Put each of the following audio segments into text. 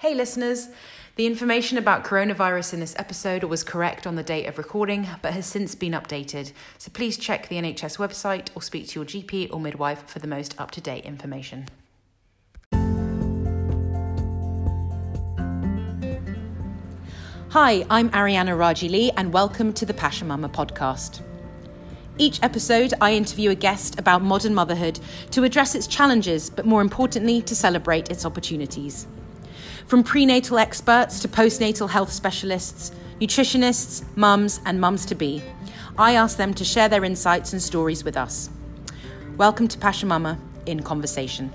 Hey, listeners. The information about coronavirus in this episode was correct on the date of recording, but has since been updated. So please check the NHS website or speak to your GP or midwife for the most up to date information. Hi, I'm Arianna Raji Lee, and welcome to the Passion Mama podcast. Each episode, I interview a guest about modern motherhood to address its challenges, but more importantly, to celebrate its opportunities. From prenatal experts to postnatal health specialists, nutritionists, mums, and mums to be, I ask them to share their insights and stories with us. Welcome to Passion Mama in Conversation.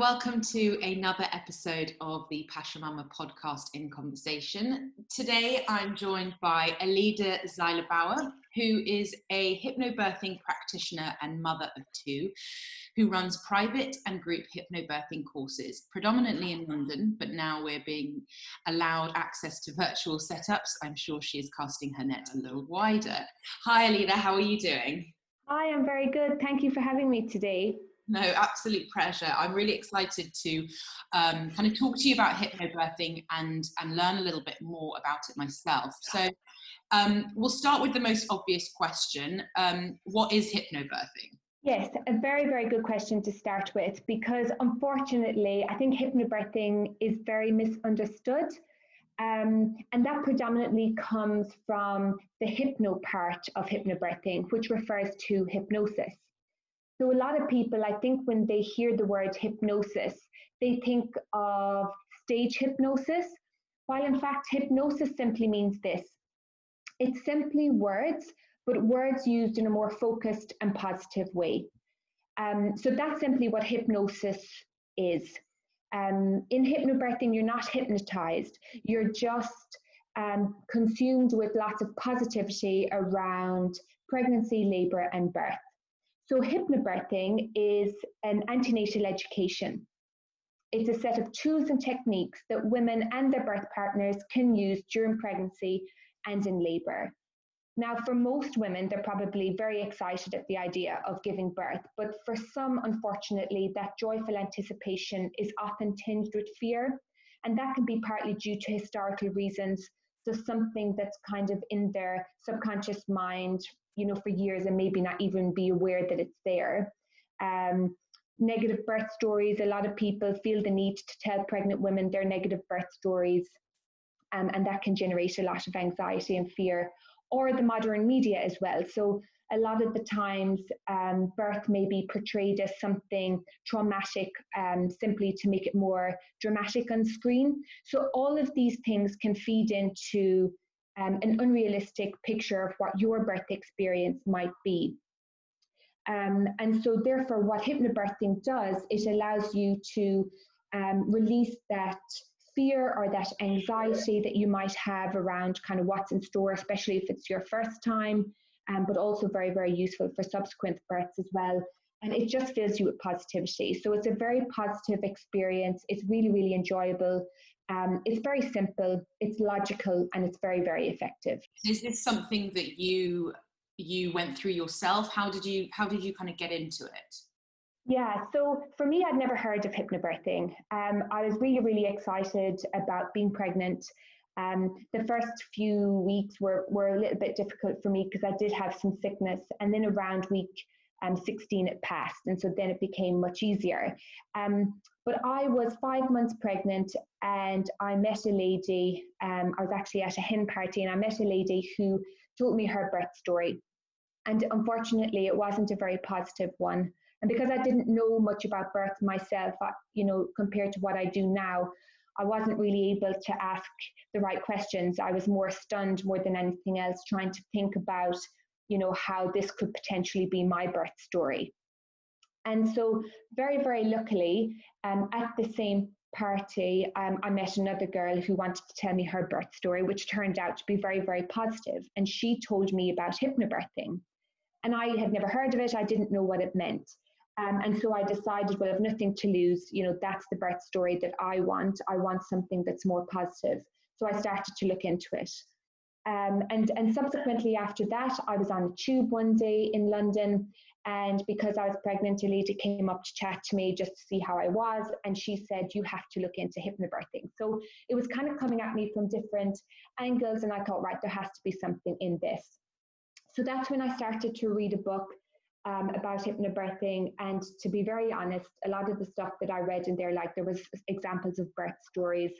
Welcome to another episode of the Passion Mama podcast in Conversation. Today I'm joined by Alida Zeiler-Bauer, who is a hypnobirthing practitioner and mother of two who runs private and group hypnobirthing courses, predominantly in London, but now we're being allowed access to virtual setups. I'm sure she is casting her net a little wider. Hi, Alida, how are you doing? Hi, I'm very good. Thank you for having me today. No, absolute pleasure. I'm really excited to um, kind of talk to you about hypnobirthing and and learn a little bit more about it myself. So, um, we'll start with the most obvious question: um, What is hypnobirthing? Yes, a very, very good question to start with because unfortunately, I think hypnobirthing is very misunderstood. Um, and that predominantly comes from the hypno part of hypnobirthing, which refers to hypnosis. So, a lot of people, I think, when they hear the word hypnosis, they think of stage hypnosis, while in fact, hypnosis simply means this it's simply words but words used in a more focused and positive way. Um, so that's simply what hypnosis is. Um, in hypnobirthing, you're not hypnotized, you're just um, consumed with lots of positivity around pregnancy, labor, and birth. So, hypnobirthing is an antenatal education. It's a set of tools and techniques that women and their birth partners can use during pregnancy and in labor. Now, for most women, they're probably very excited at the idea of giving birth, but for some, unfortunately, that joyful anticipation is often tinged with fear, and that can be partly due to historical reasons. So, something that's kind of in their subconscious mind, you know, for years and maybe not even be aware that it's there. Um, negative birth stories, a lot of people feel the need to tell pregnant women their negative birth stories, um, and that can generate a lot of anxiety and fear or the modern media as well. So a lot of the times, um, birth may be portrayed as something traumatic um, simply to make it more dramatic on screen. So all of these things can feed into um, an unrealistic picture of what your birth experience might be. Um, and so, therefore, what hypnobirthing does, it allows you to um, release that fear or that anxiety that you might have around kind of what's in store, especially if it's your first time, um, but also very, very useful for subsequent births as well. And it just fills you with positivity. So it's a very positive experience. It's really, really enjoyable. Um, it's very simple, it's logical, and it's very, very effective. Is this something that you you went through yourself? How did you how did you kind of get into it? Yeah, so for me, I'd never heard of hypnobirthing. Um, I was really, really excited about being pregnant. Um, the first few weeks were, were a little bit difficult for me because I did have some sickness. And then around week um, 16, it passed. And so then it became much easier. Um, but I was five months pregnant and I met a lady. Um, I was actually at a hen party and I met a lady who told me her birth story. And unfortunately, it wasn't a very positive one. And because I didn't know much about birth myself, you know, compared to what I do now, I wasn't really able to ask the right questions. I was more stunned more than anything else, trying to think about, you know, how this could potentially be my birth story. And so, very, very luckily, um, at the same party, um, I met another girl who wanted to tell me her birth story, which turned out to be very, very positive. And she told me about hypnobirthing. And I had never heard of it, I didn't know what it meant. Um, and so I decided, well, I've nothing to lose. You know, that's the birth story that I want. I want something that's more positive. So I started to look into it. Um, and, and subsequently after that, I was on a tube one day in London And because I was pregnant, a lady came up to chat to me just to see how I was. And she said, You have to look into hypnobirthing. So it was kind of coming at me from different angles. And I thought, right, there has to be something in this. So that's when I started to read a book um, about hypnobirthing. And to be very honest, a lot of the stuff that I read in there, like there was examples of birth stories.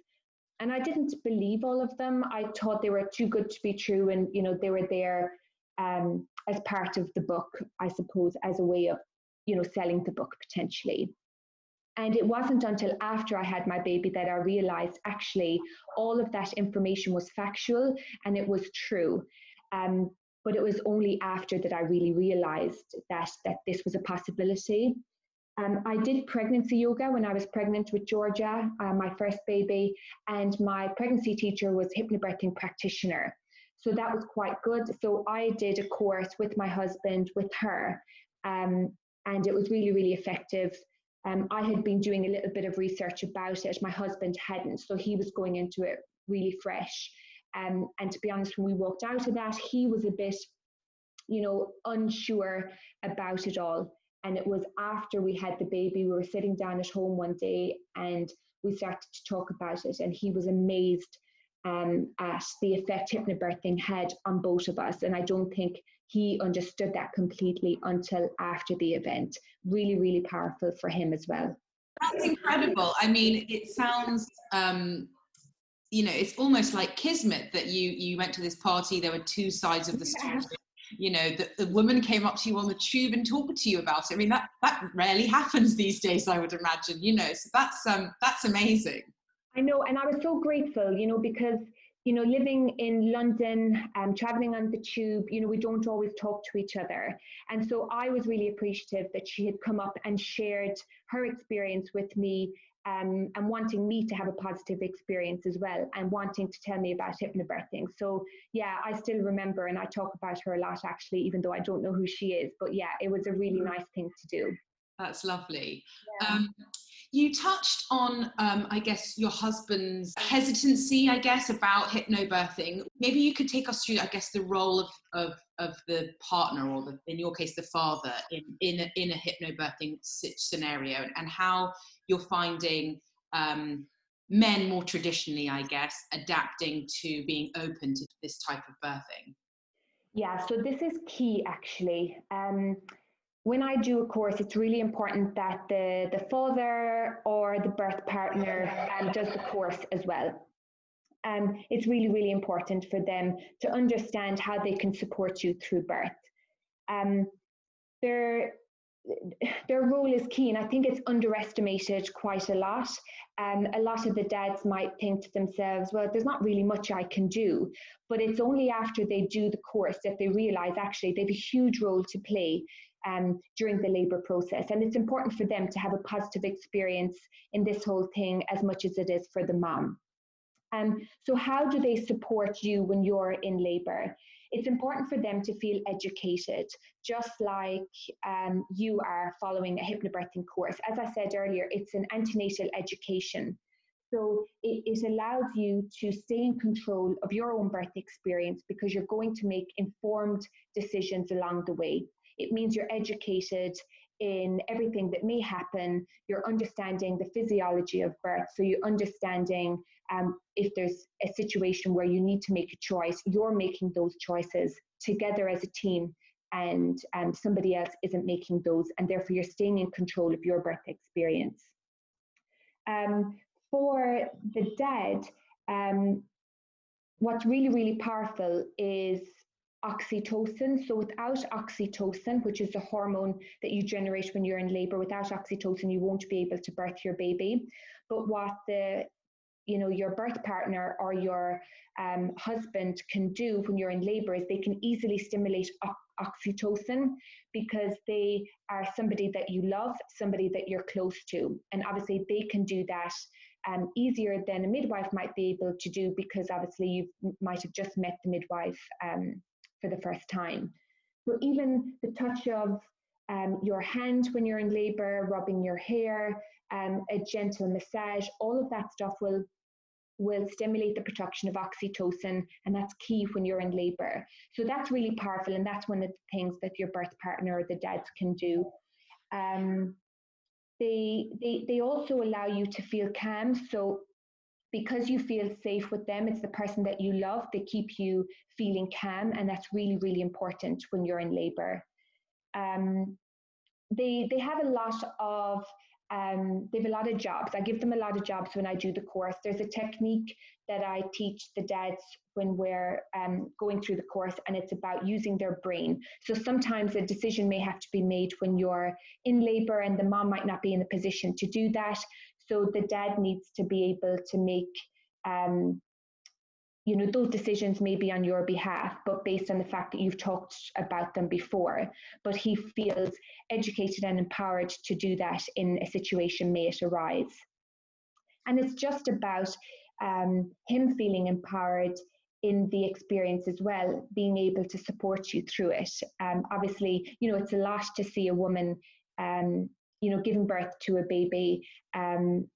And I didn't believe all of them. I thought they were too good to be true. And, you know, they were there um, as part of the book, I suppose, as a way of, you know, selling the book potentially. And it wasn't until after I had my baby that I realized actually all of that information was factual and it was true. Um, but it was only after that I really realized that, that this was a possibility. Um, I did pregnancy yoga when I was pregnant with Georgia, uh, my first baby, and my pregnancy teacher was hypnobirthing practitioner. So that was quite good. So I did a course with my husband, with her, um, and it was really, really effective. Um, I had been doing a little bit of research about it. My husband hadn't, so he was going into it really fresh. Um, and to be honest, when we walked out of that, he was a bit, you know, unsure about it all. And it was after we had the baby, we were sitting down at home one day and we started to talk about it. And he was amazed um, at the effect hypnobirthing had on both of us. And I don't think he understood that completely until after the event. Really, really powerful for him as well. That's incredible. I mean, it sounds, um, you know, it's almost like kismet that you you went to this party. There were two sides of the story. You know, the, the woman came up to you on the tube and talked to you about it. I mean, that that rarely happens these days. I would imagine. You know, so that's um that's amazing. I know, and I was so grateful, you know, because you know, living in London, um, traveling on the tube, you know, we don't always talk to each other. And so I was really appreciative that she had come up and shared her experience with me um, and wanting me to have a positive experience as well and wanting to tell me about hypnobirthing. So, yeah, I still remember and I talk about her a lot actually, even though I don't know who she is. But yeah, it was a really nice thing to do. That's lovely. Yeah. Um, you touched on, um, I guess, your husband's hesitancy, I guess, about hypnobirthing. Maybe you could take us through, I guess, the role of, of, of the partner, or the, in your case, the father, in, in, a, in a hypnobirthing scenario, and how you're finding um, men more traditionally, I guess, adapting to being open to this type of birthing. Yeah, so this is key actually. Um, when I do a course, it's really important that the, the father or the birth partner um, does the course as well. Um, it's really, really important for them to understand how they can support you through birth. Um, their, their role is key, and I think it's underestimated quite a lot. Um, a lot of the dads might think to themselves, well, there's not really much I can do. But it's only after they do the course that they realize actually they have a huge role to play um, during the labour process. And it's important for them to have a positive experience in this whole thing as much as it is for the mom. Um, so, how do they support you when you're in labour? It's important for them to feel educated, just like um, you are following a hypnobirthing course. As I said earlier, it's an antenatal education. So it, it, allows you to stay in control of your own birth experience because you're going to make informed decisions along the way. It means you're educated in everything that may happen. You're understanding the physiology of birth. So you're understanding um, if there's a situation where you need to make a choice, you're making those choices together as a team and um, somebody else isn't making those. And therefore, you're staying in control of your birth experience. Um, for the dead, um, what's really, really powerful is oxytocin. So without oxytocin, which is the hormone that you generate when you're in labor, without oxytocin, you won't be able to birth your baby. But what the you know your birth partner or your um, husband can do when you're in labor is they can easily stimulate oxytocin because they are somebody that you love somebody that you're close to and obviously they can do that um, easier than a midwife might be able to do because obviously you might have just met the midwife um, for the first time. So even the touch of um, your hand when you're in labor, rubbing your hair, um, a gentle massage, all of that stuff will will stimulate the production of oxytocin, and that's key when you're in labor. So that's really powerful, and that's one of the things that your birth partner or the dads can do. Um, they, they, they also allow you to feel calm. So because you feel safe with them, it's the person that you love, they keep you feeling calm, and that's really, really important when you're in labor. Um, they, they have a lot of um, they have a lot of jobs. I give them a lot of jobs when I do the course. There's a technique that I teach the dads when we're um, going through the course, and it's about using their brain. So sometimes a decision may have to be made when you're in labor, and the mom might not be in the position to do that. So the dad needs to be able to make um, you know those decisions maybe on your behalf but based on the fact that you've talked about them before. But he feels educated and empowered to do that in a situation may it arise. And it's just about um, him feeling empowered in the experience as well being able to support you through it. Um, obviously you know it's a lot to see a woman um, you know giving birth to a baby um,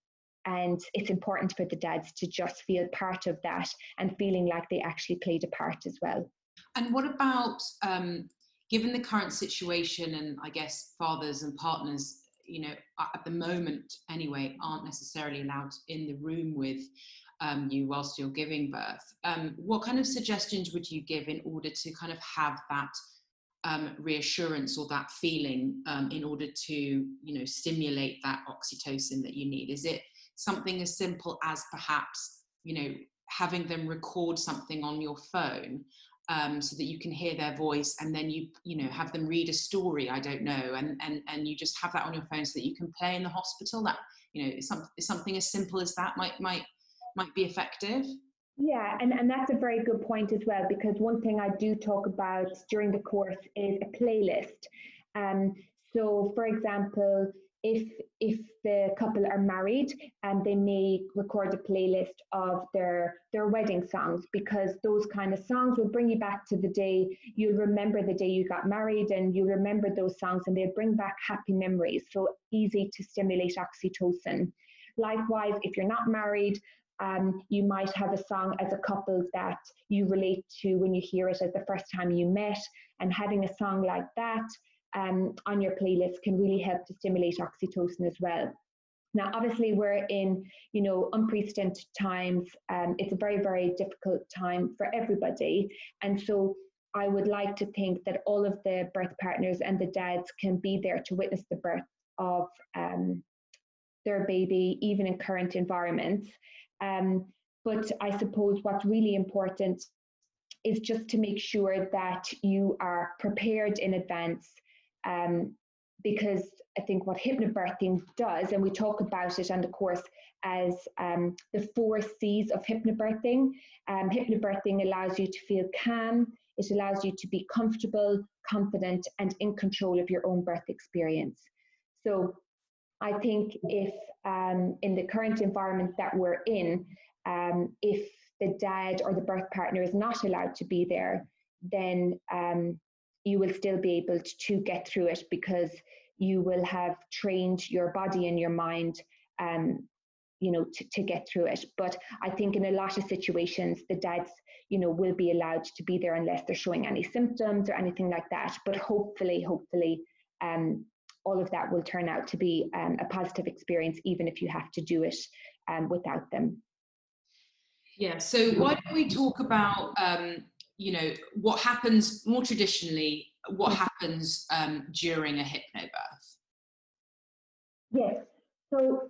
and it's important for the dads to just feel part of that and feeling like they actually played a part as well. And what about, um, given the current situation, and I guess fathers and partners, you know, at the moment anyway, aren't necessarily allowed in the room with um, you whilst you're giving birth. Um, what kind of suggestions would you give in order to kind of have that um, reassurance or that feeling um, in order to, you know, stimulate that oxytocin that you need? Is it something as simple as perhaps you know having them record something on your phone um, so that you can hear their voice and then you you know have them read a story i don't know and and and you just have that on your phone so that you can play in the hospital that you know some, something as simple as that might might might be effective yeah and, and that's a very good point as well because one thing i do talk about during the course is a playlist. Um, so for example if if the couple are married and they may record a playlist of their their wedding songs because those kind of songs will bring you back to the day you'll remember the day you got married and you remember those songs and they bring back happy memories. So easy to stimulate oxytocin. Likewise if you're not married um, you might have a song as a couple that you relate to when you hear it as the first time you met and having a song like that um, on your playlist can really help to stimulate oxytocin as well. Now, obviously, we're in you know unprecedented times. Um, it's a very very difficult time for everybody, and so I would like to think that all of the birth partners and the dads can be there to witness the birth of um, their baby, even in current environments. Um, but I suppose what's really important is just to make sure that you are prepared in advance um, because I think what hypnobirthing does, and we talk about it on the course as um, the four C's of hypnobirthing. Um, hypnobirthing allows you to feel calm, it allows you to be comfortable, confident, and in control of your own birth experience. So I think if um, in the current environment that we're in, um, if the dad or the birth partner is not allowed to be there, then um, you will still be able to get through it because you will have trained your body and your mind um, you know to, to get through it. But i think in a lot of situations the dads you know will be allowed to be there unless they're showing any symptoms or anything like that. But hopefully hopefully um, all of that will turn out to be um, a positive experience even if you have to do it um, without them. Yeah so why don't we talk about um, you know what happens more traditionally what happens um, during a hypnobirth? Yes so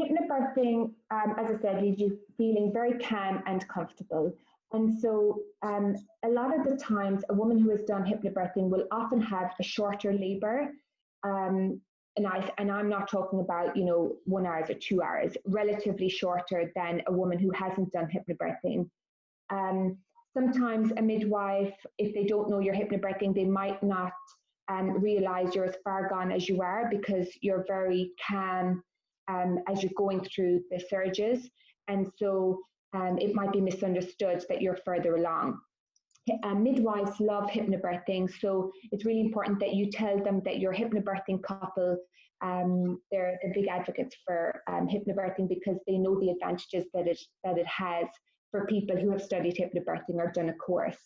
hypnobirthing um, as i said leaves you feeling very calm and comfortable. And so um, a lot of the times a woman who has done hypnobirthing will often have a shorter labor um, and I and I'm not talking about you know one hours or two hours, relatively shorter than a woman who hasn't done hypnobirthing. Um, sometimes a midwife, if they don't know you're hypnobirthing, they might not um, realize you're as far gone as you are because you're very calm um, as you're going through the surges. And so um, it might be misunderstood that you're further along. Uh, midwives love hypnobirthing, so it's really important that you tell them that you're hypnobirthing couple. Um, they're, the big advocates for um, hypnobirthing because they know the advantages that it that it has for people who have studied hypnobirthing or done a course.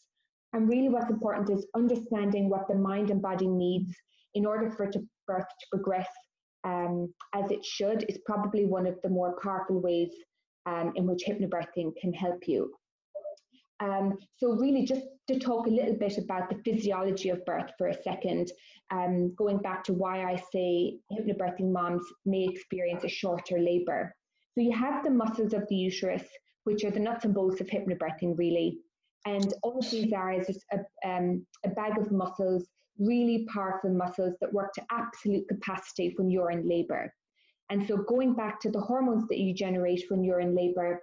And really, what's important is understanding what the mind and body needs in order for to birth to progress um, as it should. Is probably one of the more powerful ways um, in which hypnobirthing can help you. Um, so really just to talk a little bit about the physiology of birth for a second, um, going back to why I say hypnobirthing moms may experience a shorter labour. So you have the muscles of the uterus, which are the nuts and bolts of hypnobirthing really. And all of these are is just a, um, a bag of muscles, really powerful muscles that work to absolute capacity when you're in labour. And so going back to the hormones that you generate when you're in labour,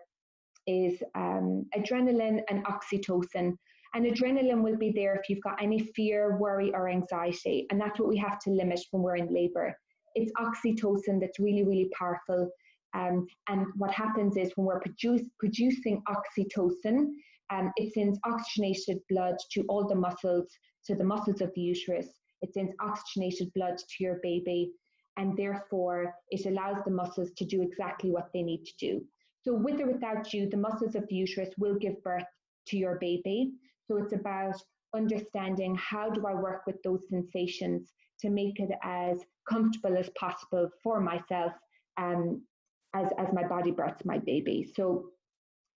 is um, adrenaline and oxytocin. And adrenaline will be there if you've got any fear, worry, or anxiety. And that's what we have to limit when we're in labor. It's oxytocin that's really, really powerful. Um, and what happens is when we're produce, producing oxytocin, um, it sends oxygenated blood to all the muscles, to the muscles of the uterus. It sends oxygenated blood to your baby. And therefore, it allows the muscles to do exactly what they need to do. So, with or without you, the muscles of the uterus will give birth to your baby. So, it's about understanding how do I work with those sensations to make it as comfortable as possible for myself um, as, as my body births my baby. So,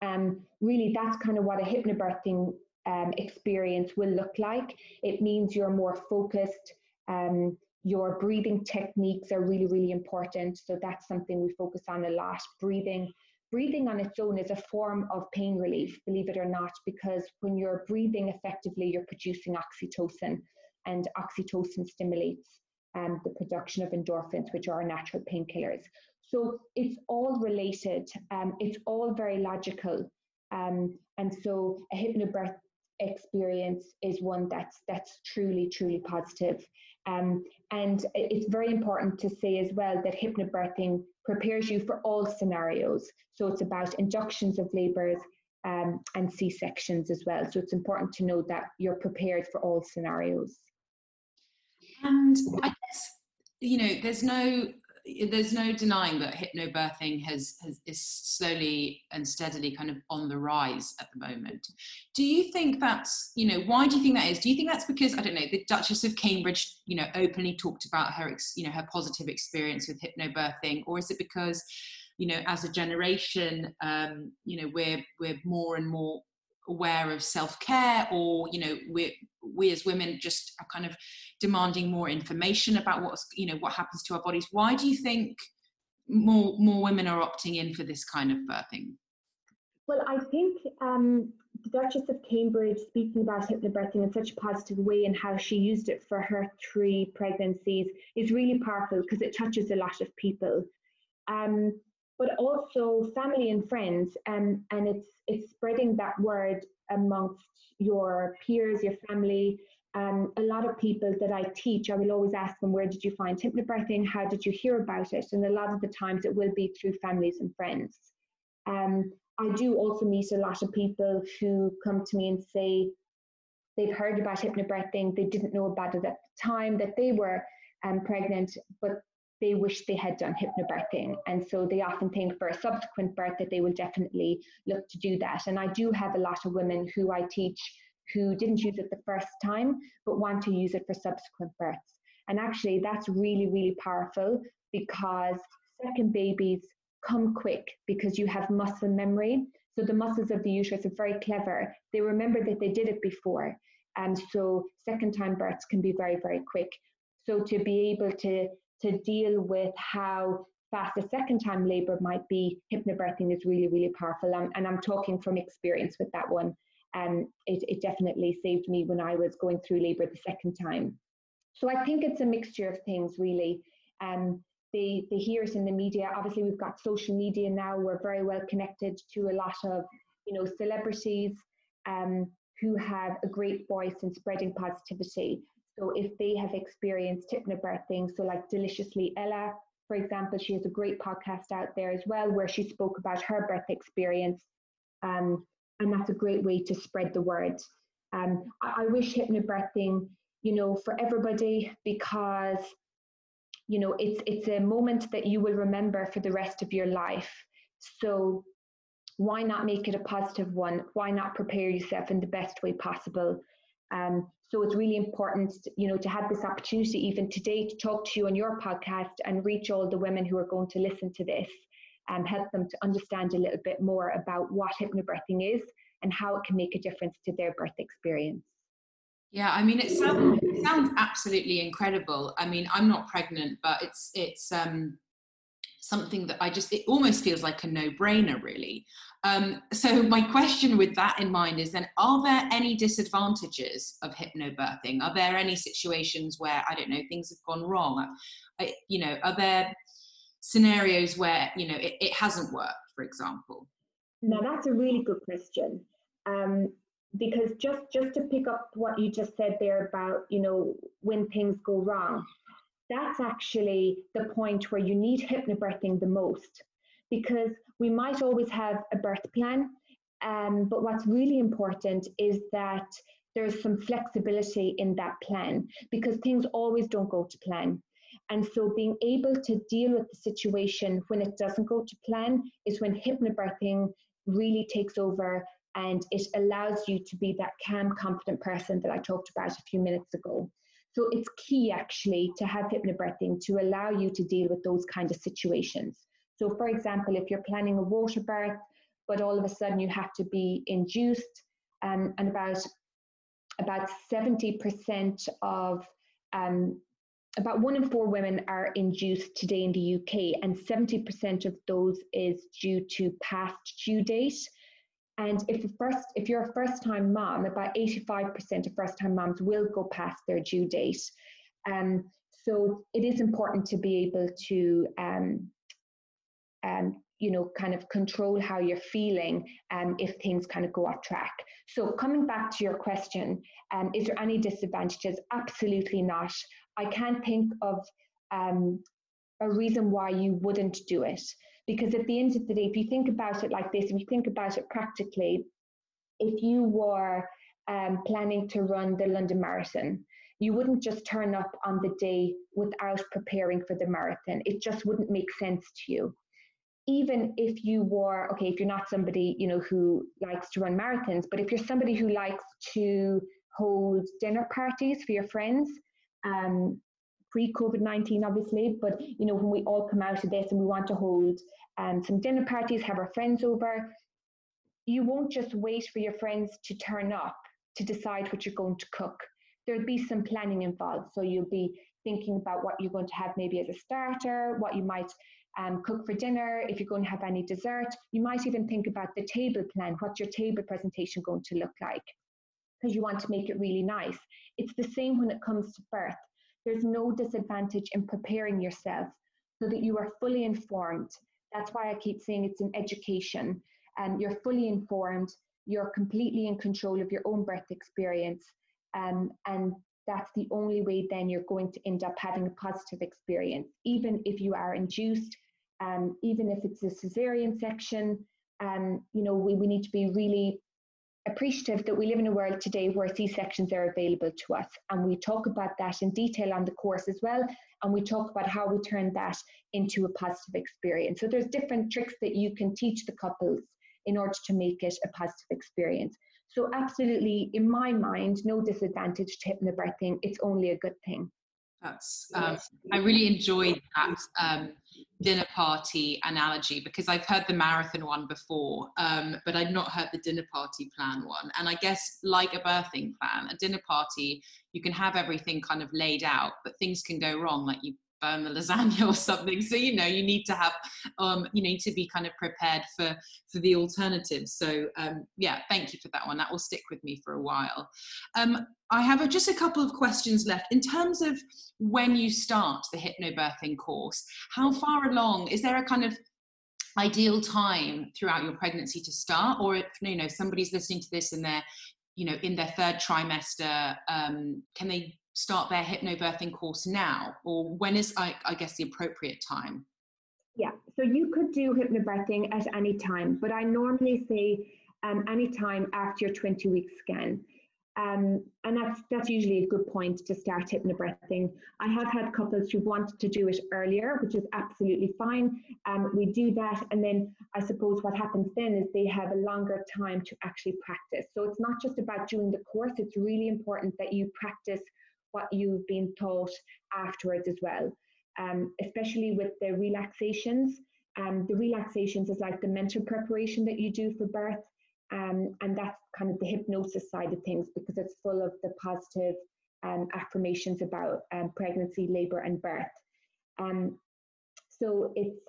um, really, that's kind of what a hypnobirthing um, experience will look like. It means you're more focused. Um, your breathing techniques are really, really important. So that's something we focus on a lot. Breathing breathing on its own is a form of pain relief, believe it or not, because when you're breathing effectively, you're producing oxytocin, and oxytocin stimulates um, the production of endorphins, which are natural painkillers. So it's all related, um, it's all very logical. Um, and so a hypnobirth experience is one that's that's truly truly positive. Um, and it's very important to say as well that hypnobirthing prepares you for all scenarios. So it's about inductions of labours um, and C sections as well. So it's important to know that you're prepared for all scenarios. And I guess, you know, there's no there's no denying that hypnobirthing has, has is slowly and steadily kind of on the rise at the moment. Do you think that's you know why do you think that is? Do you think that's because I don't know the Duchess of Cambridge you know openly talked about her you know her positive experience with hypnobirthing, or is it because you know as a generation um, you know we're we're more and more aware of self-care or you know we we as women just are kind of demanding more information about what's you know what happens to our bodies. Why do you think more more women are opting in for this kind of birthing? Well i think um, the duchess of cambridge speaking about hypnobirthing in such a positive way and how she used it for her three pregnancies is really powerful because it touches a lot of people. Um, but also family and friends um, and it's it's spreading that word amongst your peers your family um, a lot of people that I teach, I will always ask them, where did you find hypnobirthing? How did you hear about it? And a lot of the times it will be through families and friends. Um, I do also meet a lot of people who come to me and say they've heard about hypnobirthing, they didn't know about it at the time that they were um, pregnant, but they wish they had done hypnobirthing. And so they often think for a subsequent birth that they will definitely look to do that. And I do have a lot of women who I teach who didn't use it the first time but want to use it for subsequent births. And actually, that's really, really powerful because second babies come quick because you have muscle memory. So the muscles of the uterus are very clever. They remember that they did it before. And so second time births can be very, very quick. So to be able to to deal with how fast a second time labor might be, hypnobirthing is really, really powerful. Um, and I'm talking from experience with that one. Um, it, it definitely saved me when I was going through labor the second time. So I think it's a mixture of things, really. Um, they, they hear it in the media. Obviously, we've got social media now. We're very well connected to a lot of, you know, celebrities um, who have a great voice in spreading positivity. So if they have experienced hypnobirthing, so like Deliciously Ella, for example, she has a great podcast out there as well where she spoke about her birth experience. Um, and that's a great way to spread the word. Um, I, I wish hypnobirthing, you know, for everybody because, you know, it's it's a moment that you will remember for the rest of your life. So why not make it a positive one? Why not prepare yourself in the best way possible? Um, so it's really important, you know, to have this opportunity even today to talk to you on your podcast and reach all the women who are going to listen to this and help them to understand a little bit more about what hypnobirthing is and how it can make a difference to their birth experience. Yeah, I mean, it sounds it sounds absolutely incredible. I mean, I'm not pregnant, but it's it's um, something that I just it almost feels like a no-brainer, really. Um, so my question with that in mind is then, are there any disadvantages of hypnobirthing? Are there any situations where I don't know things have gone wrong? I, you know, are there scenarios where you know it, it hasn't worked, for example? Now that's a really good question. Um, because just just to pick up what you just said there about you know when things go wrong that's actually the point where you need hypnobirthing the most because we might always have a birth plan um, but what's really important is that there's some flexibility in that plan because things always don't go to plan and so being able to deal with the situation when it doesn't go to plan is when hypnobirthing really takes over and it allows you to be that calm, confident person that I talked about a few minutes ago. So it's key actually to have hypnobirthing to allow you to deal with those kind of situations. So for example, if you're planning a water birth, but all of a sudden you have to be induced, um, and about about 70% of um, about one in four women are induced today in the UK, and 70% of those is due to past due date. And if first, if you're a first-time mom, about 85% of first-time moms will go past their due date. Um, so it is important to be able to, um, um, you know, kind of control how you're feeling um, if things kind of go off track. So coming back to your question, um, is there any disadvantages? Absolutely not. I can't think of um, a reason why you wouldn't do it. Because at the end of the day, if you think about it like this, if you think about it practically, if you were um, planning to run the London Marathon, you wouldn't just turn up on the day without preparing for the marathon. It just wouldn't make sense to you. Even if you were, okay, if you're not somebody, you know, who likes to run marathons, but if you're somebody who likes to hold dinner parties for your friends, um, pre-COVID-19, obviously, but you know, when we all come out of this and we want to hold um, some dinner parties, have our friends over, you won't just wait for your friends to turn up to decide what you're going to cook. There'll be some planning involved. So you'll be thinking about what you're going to have maybe as a starter, what you might um, cook for dinner, if you're going to have any dessert. You might even think about the table plan. What's your table presentation going to look like? Because you want to make it really nice. It's the same when it comes to birth. There's no disadvantage in preparing yourself so that you are fully informed. That's why I keep saying it's an education. And um, you're fully informed, you're completely in control of your own birth experience. Um, and that's the only way then you're going to end up having a positive experience, even if you are induced, um, even if it's a cesarean section. Um, you know, we, we need to be really appreciative that we live in a world today where C-sections are available to us. And we talk about that in detail on the course as well. And we talk about how we turn that into a positive experience. So there's different tricks that you can teach the couples in order to make it a positive experience. So absolutely, in my mind, no disadvantage to hypnobirthing. It's only a good thing. That's um, I really enjoyed that um, dinner party analogy because I've heard the marathon one before, um, but I'd not heard the dinner party plan one. And I guess like a birthing plan, a dinner party, you can have everything kind of laid out, but things can go wrong. Like you burn the lasagna or something. So you know you need to have um, you need to be kind of prepared for for the alternatives. So um, yeah, thank you for that one. That will stick with me for a while. Um, I have a, just a couple of questions left in terms of when you start the hypnobirthing course. How far along is there a kind of ideal time throughout your pregnancy to start or if you know somebody's listening to this and they're you know in their third trimester um, can they start their hypnobirthing course now or when is I, I guess the appropriate time yeah so you could do hypnobirthing at any time but i normally say um, any time after your 20 week scan Um, and that's that's usually a good point to start hypnobirthing. I have had couples who wanted to do it earlier, which is absolutely fine. Um, we do that, and then I suppose what happens then is they have a longer time to actually practice. So it's not just about doing the course; it's really important that you practice what you've been taught afterwards as well. Um, especially with the relaxations. Um, the relaxations is like the mental preparation that you do for birth. Um, and that's kind of the hypnosis side of things because it's full of the positive um, affirmations about um, pregnancy, labor, and birth. Um, so it's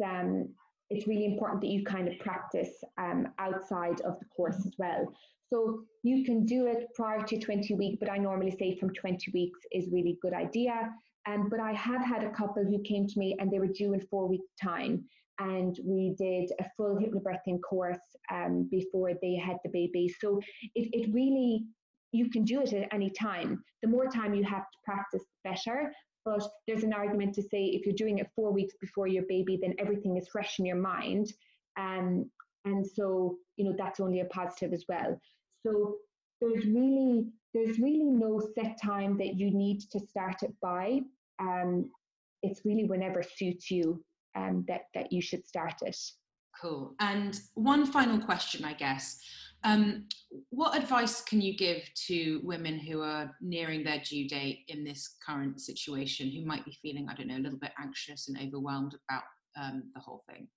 it's really important that you kind of practice um, outside of the course as well. So you can do it prior to 20 weeks, but I normally say from 20 weeks is really good idea. Um, but I have had a couple who came to me and they were due in four weeks' time and we did a full hypnobirthing course um, before they had the baby. So it, it really, you can do it at any time. The more time you have to practice, better. But there's an argument to say if you're doing it four weeks before your baby, then everything is fresh in your mind. Um, and so, you know, that's only a positive as well. So there's really, there's really no set time that you need to start it by. Um, it's really whenever suits you um, that that you should start it. Cool. And one final question, I guess. Um, what advice can you give to women who are nearing their due date in this current situation, who might be feeling, I don't know, a little bit anxious and overwhelmed about um, the whole thing?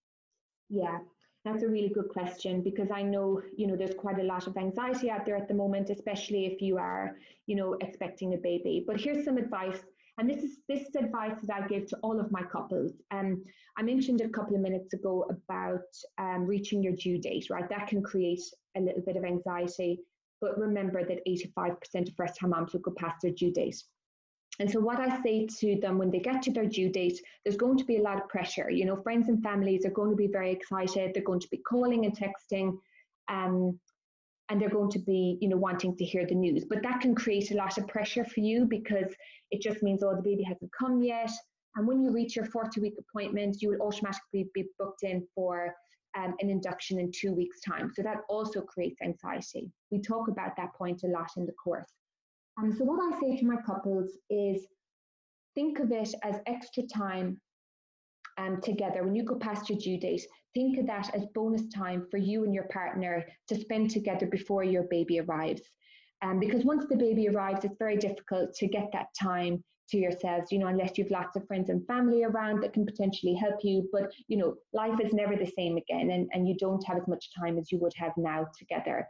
Yeah, that's a really good question because I know, you know, there's quite a lot of anxiety out there at the moment, especially if you are, you know, expecting a baby. But here's some advice and this is this is advice that I give to all of my couples. Um, I mentioned a couple of minutes ago about um, reaching your due date, right? That can create a little bit of anxiety. But remember that 85% of first time moms will go past their due date. And so, what I say to them when they get to their due date, there's going to be a lot of pressure. You know, friends and families are going to be very excited. They're going to be calling and texting. Um, and they're going to be you know wanting to hear the news. But that can create a lot of pressure for you because it just means oh the baby hasn't come yet. And when you reach your 40 week appointment you will automatically be booked in for um, an induction in two weeks time. So that also creates anxiety. We talk about that point a lot in the course. Um, so what i say to my couples is think of it as extra time um, together, when you go past your due date, think of that as bonus time for you and your partner to spend together before your baby arrives. Um, because once the baby arrives, it's very difficult to get that time to yourselves, you know, unless you've lots of friends and family around that can potentially help you. But, you know, life is never the same again, and, and you don't have as much time as you would have now together.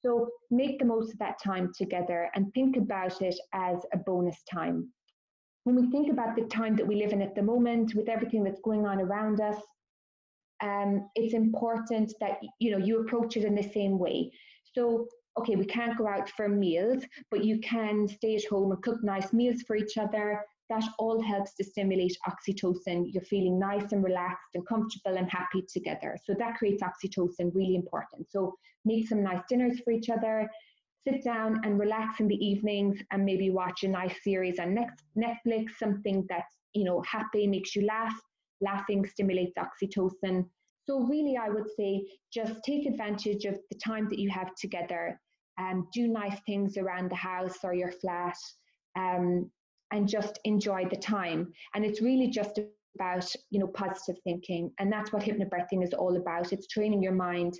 So make the most of that time together and think about it as a bonus time when we think about the time that we live in at the moment, with everything that's going on around us, um, it's important that you know you approach it in the same way. So, okay, we can't go out for meals, but you can stay at home and cook nice meals for each other. That all helps to stimulate oxytocin. You're feeling nice and relaxed and comfortable and happy together. So that creates oxytocin, really important. So make some nice dinners for each other sit down and relax in the evenings and maybe watch a nice series on Netflix, something that's, you know, happy, makes you laugh. Laughing stimulates oxytocin. So really, I would say just take advantage of the time that you have together and do nice things around the house or your flat um, and just enjoy the time. And it's really just about, you know, positive thinking. And that's what hypnobirthing is all about. It's training your mind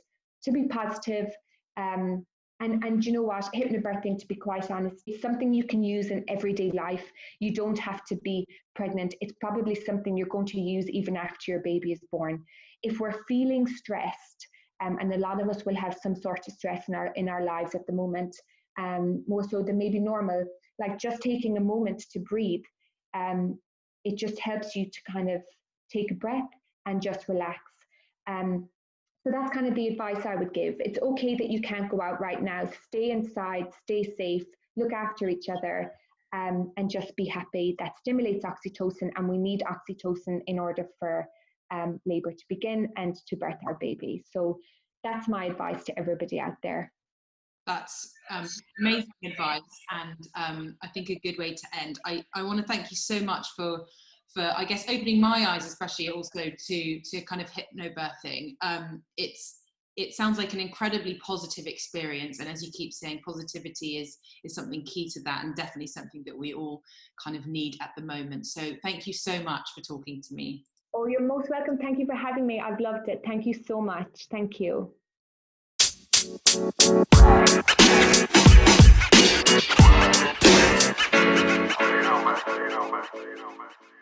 to be positive, um, and, and you know what? Hypnobirthing, to be quite honest, it's something you can use in everyday life. You don't have to be pregnant. It's probably something you're going to use even after your baby is born. If we're feeling stressed, um, and a lot of us will have some sort of stress in our in our lives at the moment, um, more so than maybe normal. Like just taking a moment to breathe, um, it just helps you to kind of take a breath and just relax. Um, so that's kind of the advice I would give. It's okay that you can't go out right now. Stay inside, stay safe, look after each other, um, and just be happy. That stimulates oxytocin, and we need oxytocin in order for um, labour to begin and to birth our baby. So that's my advice to everybody out there. That's um, amazing advice, and um, I think a good way to end. I, I want to thank you so much for for I guess opening my eyes, especially also to to kind of hypnobirthing. Um, it's it sounds like an incredibly positive experience and as you keep saying positivity is is something key to that and definitely something that we all kind of need at the moment so thank you so much for talking to me oh you're most welcome thank you for having me i've loved it thank you so much thank you you know, man. You know, man. You know, man.